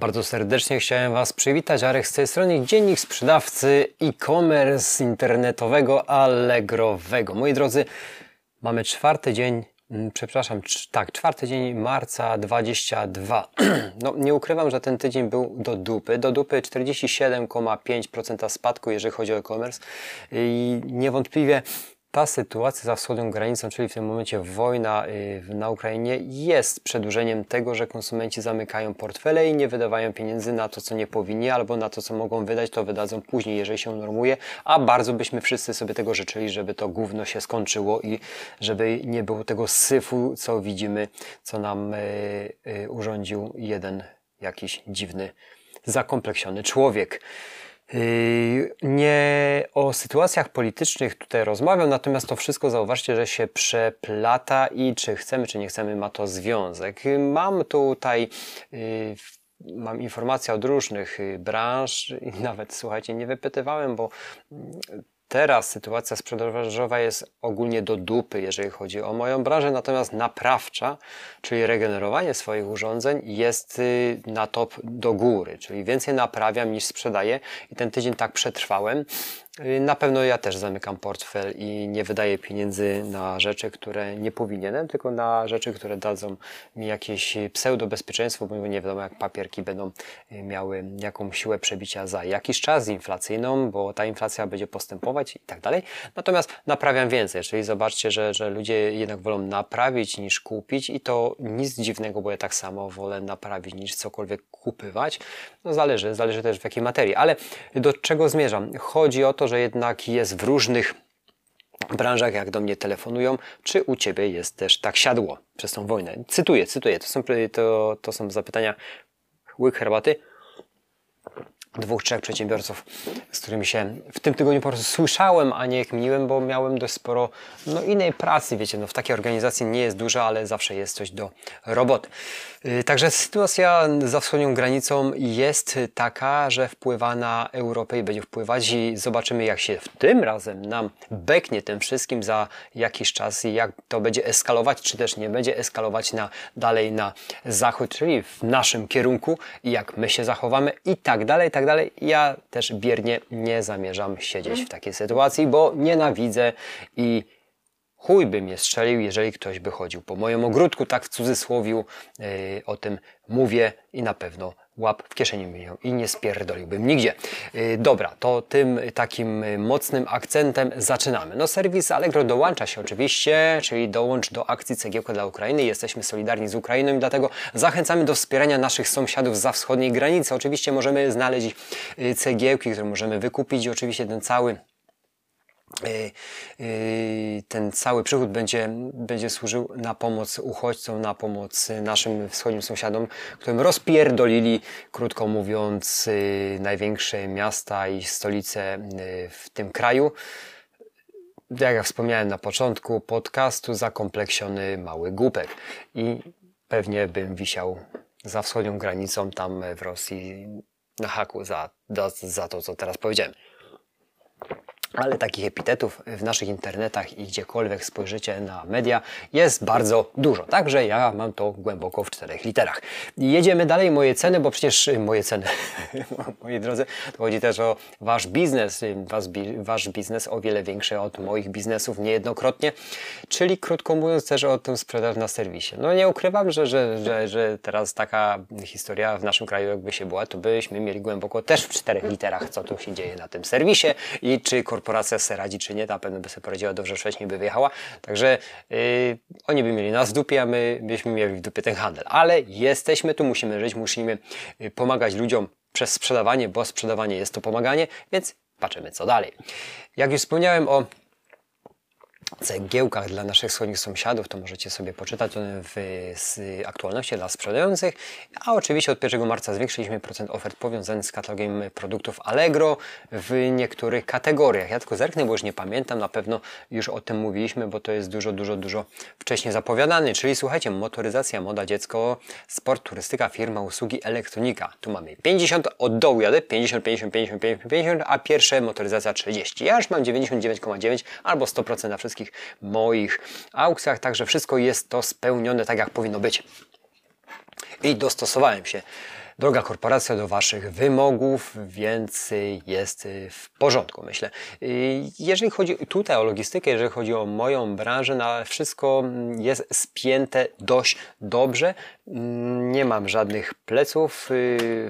Bardzo serdecznie chciałem Was przywitać. Arek z tej strony, dziennik sprzedawcy e-commerce internetowego Allegrowego. Moi drodzy, mamy czwarty dzień, mm, przepraszam, tak, czwarty dzień marca 22. No, nie ukrywam, że ten tydzień był do dupy. Do dupy 47,5% spadku, jeżeli chodzi o e-commerce i niewątpliwie ta sytuacja za wschodnią granicą, czyli w tym momencie wojna y, na Ukrainie, jest przedłużeniem tego, że konsumenci zamykają portfele i nie wydawają pieniędzy na to, co nie powinni, albo na to, co mogą wydać, to wydadzą później, jeżeli się normuje, a bardzo byśmy wszyscy sobie tego życzyli, żeby to gówno się skończyło i żeby nie było tego syfu, co widzimy, co nam y, y, urządził jeden jakiś dziwny, zakompleksiony człowiek. Yy, nie o sytuacjach politycznych tutaj rozmawiam, natomiast to wszystko zauważcie, że się przeplata i czy chcemy, czy nie chcemy, ma to związek. Mam tutaj yy, mam informacje od różnych yy, branż i nawet słuchajcie, nie wypytywałem, bo Teraz sytuacja sprzedażowa jest ogólnie do dupy, jeżeli chodzi o moją branżę, natomiast naprawcza, czyli regenerowanie swoich urządzeń jest y, na top do góry, czyli więcej naprawiam niż sprzedaję i ten tydzień tak przetrwałem. Y, na pewno ja też zamykam portfel i nie wydaję pieniędzy na rzeczy, które nie powinienem, tylko na rzeczy, które dadzą mi jakieś pseudo-bezpieczeństwo, bo nie wiadomo jak papierki będą y, miały jaką siłę przebicia za jakiś czas inflacyjną, bo ta inflacja będzie postępować i tak dalej. Natomiast naprawiam więcej, czyli zobaczcie, że, że ludzie jednak wolą naprawić niż kupić i to nic dziwnego, bo ja tak samo wolę naprawić niż cokolwiek kupywać. No zależy, zależy też w jakiej materii. Ale do czego zmierzam? Chodzi o to, że jednak jest w różnych branżach, jak do mnie telefonują, czy u Ciebie jest też tak siadło przez tą wojnę. Cytuję, cytuję, to są, to, to są zapytania łyk herbaty dwóch, trzech przedsiębiorców, z którymi się w tym tygodniu po prostu słyszałem, a nie kminiłem, bo miałem dość sporo no, innej pracy, wiecie, no, w takiej organizacji nie jest dużo, ale zawsze jest coś do roboty. Y, także sytuacja za wschodnią granicą jest taka, że wpływa na Europę i będzie wpływać i zobaczymy jak się w tym razem nam beknie tym wszystkim za jakiś czas i jak to będzie eskalować, czy też nie będzie eskalować na, dalej na zachód, czyli w naszym kierunku i jak my się zachowamy i tak dalej, tak dalej. Ja też biernie nie zamierzam siedzieć w takiej sytuacji, bo nienawidzę i chuj by mnie strzelił, jeżeli ktoś by chodził po moim ogródku, tak w cudzysłowiu yy, o tym mówię i na pewno łap w kieszeni miał i nie spierdoliłbym nigdzie. Yy, dobra, to tym takim mocnym akcentem zaczynamy. No serwis Allegro dołącza się oczywiście, czyli dołącz do akcji Cegiełka dla Ukrainy. Jesteśmy solidarni z Ukrainą i dlatego zachęcamy do wspierania naszych sąsiadów za wschodniej granicy. Oczywiście możemy znaleźć y, cegiełki, które możemy wykupić i oczywiście ten cały Y, y, ten cały przychód będzie, będzie służył na pomoc uchodźcom, na pomoc naszym wschodnim sąsiadom, którym rozpierdolili, krótko mówiąc, y, największe miasta i stolice w tym kraju. Jak ja wspomniałem na początku podcastu, zakompleksiony mały głupek i pewnie bym wisiał za wschodnią granicą tam w Rosji na haku za, za, za to, co teraz powiedziałem. Ale takich epitetów w naszych internetach i gdziekolwiek spojrzycie na media jest bardzo dużo. Także ja mam to głęboko w czterech literach. Jedziemy dalej. Moje ceny, bo przecież y, moje ceny, moi drodzy, to chodzi też o wasz biznes. Wasz, wasz biznes o wiele większy od moich biznesów niejednokrotnie. Czyli krótko mówiąc też o tym sprzedaż na serwisie. No nie ukrywam, że, że, że, że teraz taka historia w naszym kraju jakby się była, to byśmy mieli głęboko też w czterech literach, co tu się dzieje na tym serwisie i czy korporacja sobie radzi, czy nie, na pewno by sobie poradziła dobrze, wcześniej by wyjechała. Także yy, oni by mieli nas w dupie, a my byśmy mieli w dupie ten handel. Ale jesteśmy tu, musimy żyć, musimy y, pomagać ludziom przez sprzedawanie, bo sprzedawanie jest to pomaganie, więc patrzymy co dalej. Jak już wspomniałem o cegiełkach dla naszych wschodnich sąsiadów, to możecie sobie poczytać one w aktualności dla sprzedających. A oczywiście od 1 marca zwiększyliśmy procent ofert powiązanych z katalogiem produktów Allegro w niektórych kategoriach. Ja tylko zerknę, bo już nie pamiętam, na pewno już o tym mówiliśmy, bo to jest dużo, dużo, dużo wcześniej zapowiadany. Czyli słuchajcie, motoryzacja, moda, dziecko, sport, turystyka, firma, usługi, elektronika. Tu mamy 50, od dołu jadę, 50, 50, 50, 50, 50, a pierwsze motoryzacja 30. Ja już mam 99,9 albo 100% na wszystkich moich aukcjach, także wszystko jest to spełnione tak, jak powinno być. I dostosowałem się droga korporacja do Waszych wymogów, więc jest w porządku, myślę. Jeżeli chodzi tutaj o logistykę, jeżeli chodzi o moją branżę, no wszystko jest spięte dość dobrze. Nie mam żadnych pleców.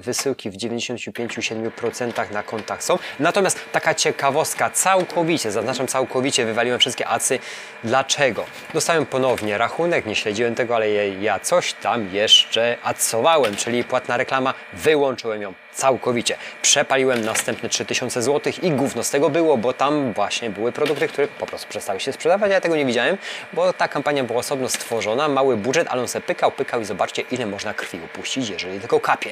Wysyłki w 95-7% na kontach są. Natomiast taka ciekawostka, całkowicie, zaznaczam całkowicie, wywaliłem wszystkie acy. Dlaczego? Dostałem ponownie rachunek, nie śledziłem tego, ale ja coś tam jeszcze acowałem, czyli płatna reklama, wyłączyłem ją całkowicie. Przepaliłem następne 3000 zł i gówno z tego było, bo tam właśnie były produkty, które po prostu przestały się sprzedawać. Ja tego nie widziałem, bo ta kampania była osobno stworzona, mały budżet, ale on se pykał, pykał i zobaczcie, ile można krwi upuścić, jeżeli tylko kapie.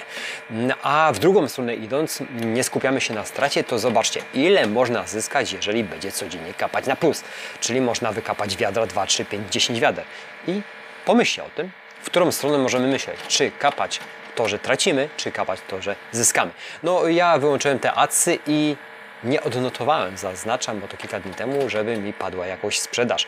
A w drugą stronę idąc, nie skupiamy się na stracie, to zobaczcie, ile można zyskać, jeżeli będzie codziennie kapać na plus. Czyli można wykapać wiadra 2, 3, 5, 10 wiader. I pomyślcie o tym, w którą stronę możemy myśleć. Czy kapać to, że tracimy, czy kapać to, że zyskamy. No ja wyłączyłem te adsy i nie odnotowałem, zaznaczam, bo to kilka dni temu, żeby mi padła jakoś sprzedaż.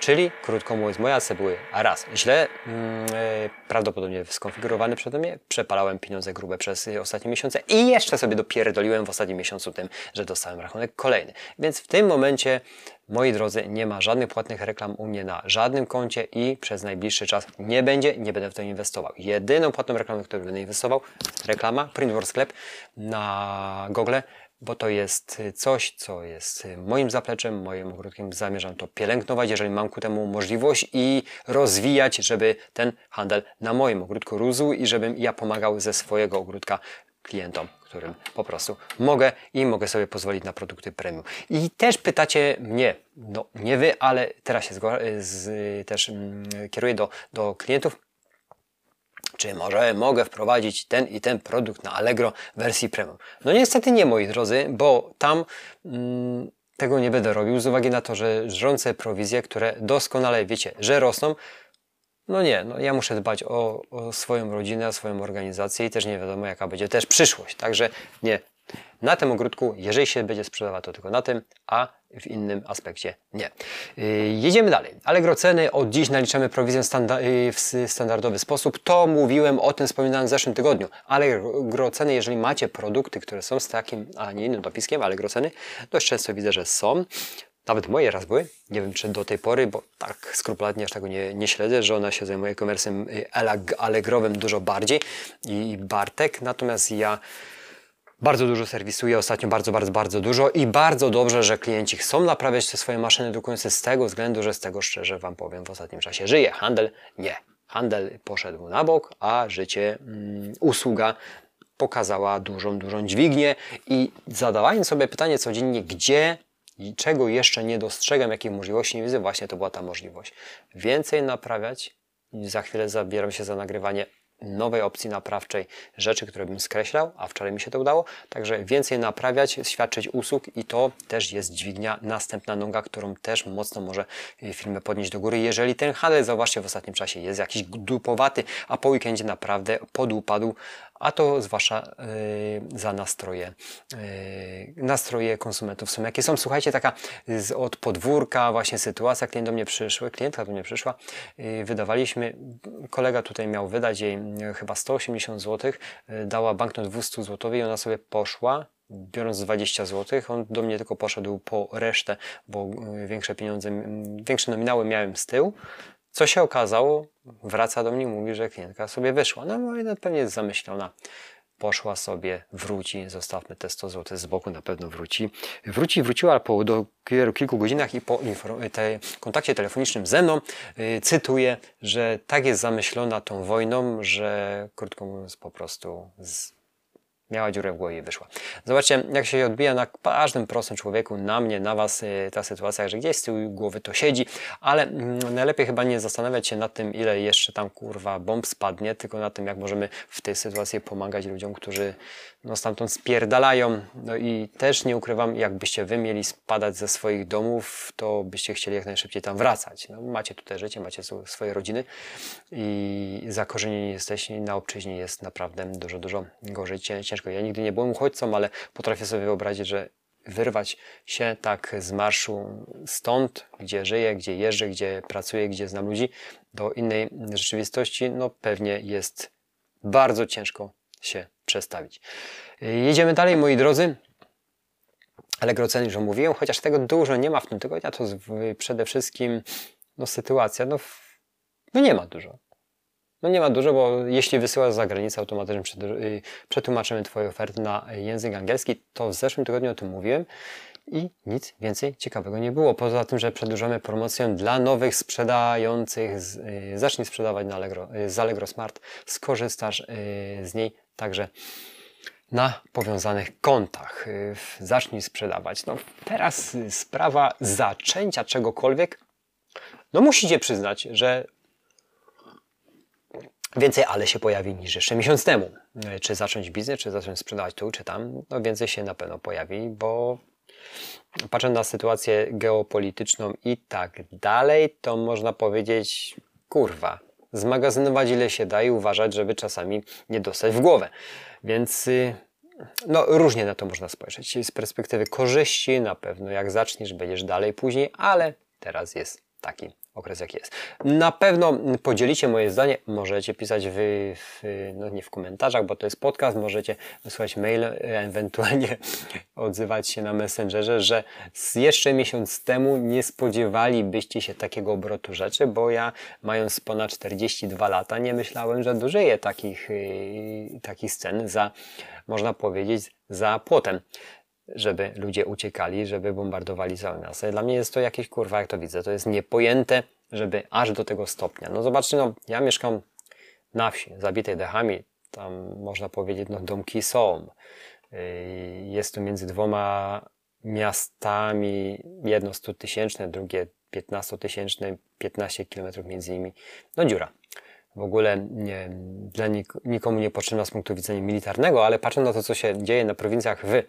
Czyli, krótko mówiąc, moje adsy były raz źle, mm, e, prawdopodobnie skonfigurowane przede mnie, przepalałem pieniądze grube przez ostatnie miesiące i jeszcze sobie dopierdoliłem w ostatnim miesiącu tym, że dostałem rachunek kolejny. Więc w tym momencie, moi drodzy, nie ma żadnych płatnych reklam u mnie na żadnym koncie i przez najbliższy czas nie będzie, nie będę w to inwestował. Jedyną płatną reklamę, którą będę inwestował, reklama Printworld Sklep na Google bo to jest coś, co jest moim zapleczem, moim ogródkiem. Zamierzam to pielęgnować, jeżeli mam ku temu możliwość i rozwijać, żeby ten handel na moim ogródku rósł i żebym ja pomagał ze swojego ogródka klientom, którym po prostu mogę i mogę sobie pozwolić na produkty premium. I też pytacie mnie, no nie wy, ale teraz się z, z, też mm, kieruję do, do klientów, czy może mogę wprowadzić ten i ten produkt na Allegro wersji premium? No niestety nie, moi drodzy, bo tam mm, tego nie będę robił z uwagi na to, że żrące prowizje, które doskonale wiecie, że rosną, no nie, no ja muszę dbać o, o swoją rodzinę, o swoją organizację i też nie wiadomo jaka będzie też przyszłość. Także nie, na tym ogródku, jeżeli się będzie sprzedawać, to tylko na tym, a w innym aspekcie nie. Yy, jedziemy dalej. Allegro ceny. Od dziś naliczamy prowizję standa yy, w standardowy sposób. To mówiłem o tym, wspominałem w zeszłym tygodniu. Allegro ceny, jeżeli macie produkty, które są z takim, a nie innym dopiskiem, Allegro ceny, dość często widzę, że są. Nawet moje raz były. Nie wiem, czy do tej pory, bo tak skrupulatnie aż tego nie, nie śledzę, że ona się zajmuje komersem yy, Allegrowym dużo bardziej i Bartek. Natomiast ja bardzo dużo serwisuję ostatnio, bardzo, bardzo, bardzo dużo i bardzo dobrze, że klienci chcą naprawiać te swoje maszyny drukujące z tego względu, że z tego szczerze Wam powiem w ostatnim czasie żyje. Handel nie. Handel poszedł na bok, a życie, mm, usługa pokazała dużą, dużą dźwignię i zadawając sobie pytanie codziennie, gdzie i czego jeszcze nie dostrzegam, jakiej możliwości nie widzę, właśnie to była ta możliwość. Więcej naprawiać za chwilę zabieram się za nagrywanie nowej opcji naprawczej, rzeczy, które bym skreślał, a wczoraj mi się to udało. Także więcej naprawiać, świadczyć usług i to też jest dźwignia, następna noga, którą też mocno może y, firmę podnieść do góry. Jeżeli ten handel, zauważcie, w ostatnim czasie jest jakiś dupowaty, a po weekendzie naprawdę podupadł, a to zwłaszcza yy, za nastroje, yy, nastroje konsumentów są jakie są. Słuchajcie, taka z, od podwórka właśnie sytuacja, klient do mnie przyszły, klientka do mnie przyszła, yy, wydawaliśmy, kolega tutaj miał wydać jej yy, chyba 180 zł, yy, dała banknot 200 zł i ona sobie poszła, biorąc 20 zł, on do mnie tylko poszedł po resztę, bo yy, większe pieniądze, większe nominały miałem z tyłu, co się okazało? Wraca do mnie, mówi, że klientka sobie wyszła. No, no pewnie jest zamyślona. Poszła sobie, wróci, zostawmy te 100 zł z boku, na pewno wróci. Wróci, wróciła po do kilku godzinach i po te kontakcie telefonicznym ze mną yy, cytuję, że tak jest zamyślona tą wojną, że krótko mówiąc po prostu z miała dziurę w głowie i wyszła. Zobaczcie, jak się odbija na każdym prostym człowieku, na mnie, na Was y, ta sytuacja, że gdzieś z tyłu głowy to siedzi, ale mm, najlepiej chyba nie zastanawiać się nad tym, ile jeszcze tam kurwa bomb spadnie, tylko na tym, jak możemy w tej sytuacji pomagać ludziom, którzy no, stamtąd spierdalają. No i też nie ukrywam, jakbyście Wy mieli spadać ze swoich domów, to byście chcieli jak najszybciej tam wracać. No, macie tutaj życie, macie swoje rodziny i zakorzenieni jesteście na obczyźnie jest naprawdę dużo, dużo gorzej, ciężko. Ja nigdy nie byłem uchodźcą, ale potrafię sobie wyobrazić, że wyrwać się tak z marszu stąd, gdzie żyję, gdzie jeżdżę, gdzie pracuję, gdzie znam ludzi, do innej rzeczywistości, no pewnie jest bardzo ciężko się przestawić. Jedziemy dalej, moi drodzy. Allegro ceny już omówiłem, chociaż tego dużo nie ma w tym tygodniu, to przede wszystkim no, sytuacja, no, no nie ma dużo. No nie ma dużo, bo jeśli wysyłasz za granicę, automatycznie y, przetłumaczymy Twoje oferty na język angielski. To w zeszłym tygodniu o tym mówiłem i nic więcej ciekawego nie było. Poza tym, że przedłużamy promocję dla nowych sprzedających. Y, zacznij sprzedawać na Allegro, y, z Allegro Smart, skorzystasz z niej także na powiązanych kontach. Zacznij sprzedawać. No, teraz sprawa zaczęcia czegokolwiek. No musicie przyznać, że Więcej ale się pojawi niż jeszcze miesiąc temu. Czy zacząć biznes, czy zacząć sprzedawać tu, czy tam, no więcej się na pewno pojawi, bo patrząc na sytuację geopolityczną i tak dalej, to można powiedzieć, kurwa, zmagazynować ile się da i uważać, żeby czasami nie dostać w głowę. Więc y, no, różnie na to można spojrzeć. Z perspektywy korzyści na pewno jak zaczniesz, będziesz dalej później, ale teraz jest taki okres jaki jest. Na pewno podzielicie moje zdanie, możecie pisać w, w, no nie w komentarzach, bo to jest podcast, możecie wysłać mail, ewentualnie odzywać się na Messengerze, że jeszcze miesiąc temu nie spodziewalibyście się takiego obrotu rzeczy, bo ja mając ponad 42 lata nie myślałem, że dożyję takich, yy, takich scen za, można powiedzieć, za płotem żeby ludzie uciekali, żeby bombardowali całe miasto. Dla mnie jest to jakieś kurwa, jak to widzę, to jest niepojęte, żeby aż do tego stopnia. No zobaczcie, no ja mieszkam na wsi, zabitej dechami, tam można powiedzieć, no domki są. Jest tu między dwoma miastami, jedno 100 tysięczne, drugie 15 tysięczne, 15 kilometrów między nimi, no dziura. W ogóle nie, dla nik nikomu niepotrzebna z punktu widzenia militarnego, ale patrząc na to, co się dzieje na prowincjach w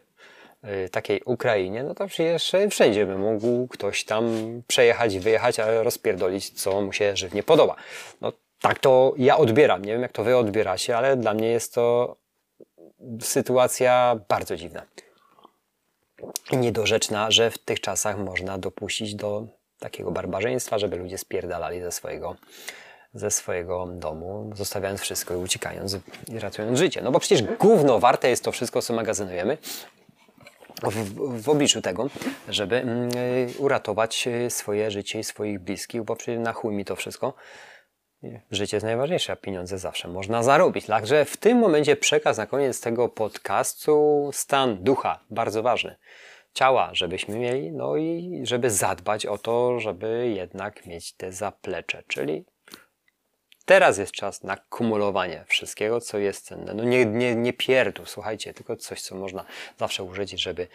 takiej Ukrainie, no to przecież wszędzie by mógł ktoś tam przejechać, wyjechać, a rozpierdolić, co mu się żywnie podoba. No tak to ja odbieram. Nie wiem, jak to wy odbieracie, ale dla mnie jest to sytuacja bardzo dziwna. Niedorzeczna, że w tych czasach można dopuścić do takiego barbarzyństwa, żeby ludzie spierdalali ze swojego ze swojego domu, zostawiając wszystko i uciekając i ratując życie. No bo przecież gówno warte jest to wszystko, co magazynujemy, w, w obliczu tego, żeby mm, y, uratować y, swoje życie i swoich bliskich, bo przecież na chuj mi to wszystko. Życie jest najważniejsze, a pieniądze zawsze można zarobić. Także w tym momencie przekaz na koniec tego podcastu, stan ducha, bardzo ważny. Ciała, żebyśmy mieli, no i żeby zadbać o to, żeby jednak mieć te zaplecze, czyli Teraz jest czas na kumulowanie wszystkiego, co jest cenne. No nie, nie, nie pierdół, słuchajcie, tylko coś, co można zawsze użyć, żeby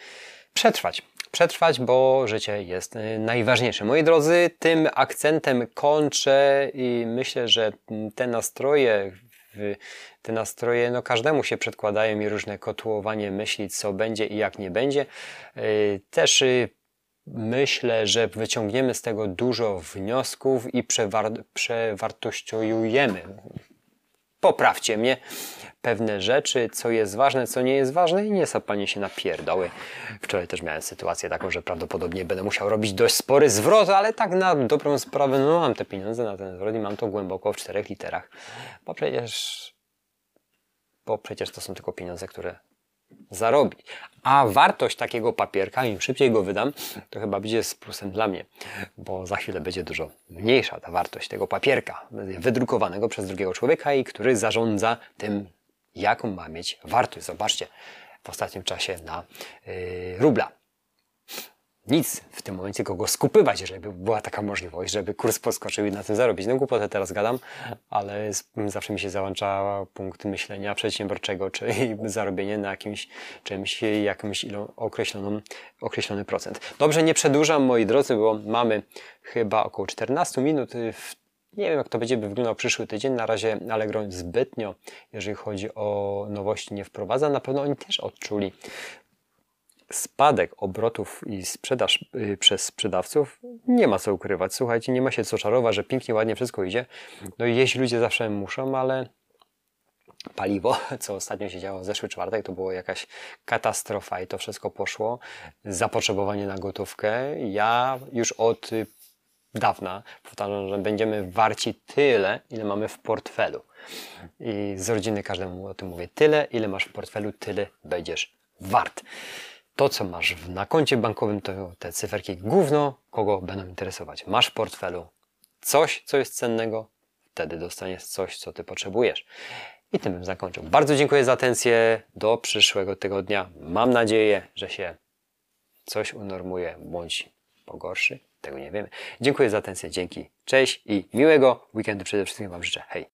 przetrwać. Przetrwać, bo życie jest y, najważniejsze. Moi drodzy, tym akcentem kończę i myślę, że te nastroje te nastroje, no każdemu się przedkładają i różne kotłowanie myśli, co będzie i jak nie będzie. Y, też y, myślę, że wyciągniemy z tego dużo wniosków i przewar- przewartościujemy. Poprawcie mnie pewne rzeczy, co jest ważne, co nie jest ważne i nie sapanie się na pierdoły. Wczoraj też miałem sytuację taką, że prawdopodobnie będę musiał robić dość spory zwrot, ale tak na dobrą sprawę, no mam te pieniądze na ten zwrot i mam to głęboko w czterech literach, bo przecież bo przecież to są tylko pieniądze, które zarobić. A wartość takiego papierka, im szybciej go wydam, to chyba będzie z plusem dla mnie, bo za chwilę będzie dużo mniejsza ta wartość tego papierka wydrukowanego przez drugiego człowieka i który zarządza tym, jaką ma mieć wartość. Zobaczcie w ostatnim czasie na yy, rubla nic w tym momencie kogo skupywać, żeby była taka możliwość, żeby kurs podskoczył i na tym zarobić. No głupotę teraz gadam, ale zawsze mi się załącza punkt myślenia przedsiębiorczego, czyli zarobienie na jakimś czymś, jakimś ilo, określoną, określony procent. Dobrze, nie przedłużam moi drodzy, bo mamy chyba około 14 minut nie wiem, jak to będzie wyglądał przyszły tydzień. Na razie Allegro zbytnio, jeżeli chodzi o nowości, nie wprowadza. Na pewno oni też odczuli spadek obrotów i sprzedaż yy, przez sprzedawców, nie ma co ukrywać. Słuchajcie, nie ma się co czarować, że pięknie, ładnie wszystko idzie. No i jeść ludzie zawsze muszą, ale paliwo, co ostatnio się działo w zeszły czwartek, to było jakaś katastrofa i to wszystko poszło. Zapotrzebowanie na gotówkę. Ja już od dawna powtarzam, że będziemy warci tyle, ile mamy w portfelu. I z rodziny każdemu o tym mówię. Tyle, ile masz w portfelu, tyle będziesz wart. To, co masz na koncie bankowym, to te cyferki gówno, kogo będą interesować. Masz w portfelu coś, co jest cennego, wtedy dostaniesz coś, co ty potrzebujesz. I tym bym zakończył. Bardzo dziękuję za atencję. Do przyszłego tygodnia. Mam nadzieję, że się coś unormuje bądź pogorszy. Tego nie wiemy. Dziękuję za atencję. Dzięki. Cześć i miłego weekendu przede wszystkim Wam życzę. Hej.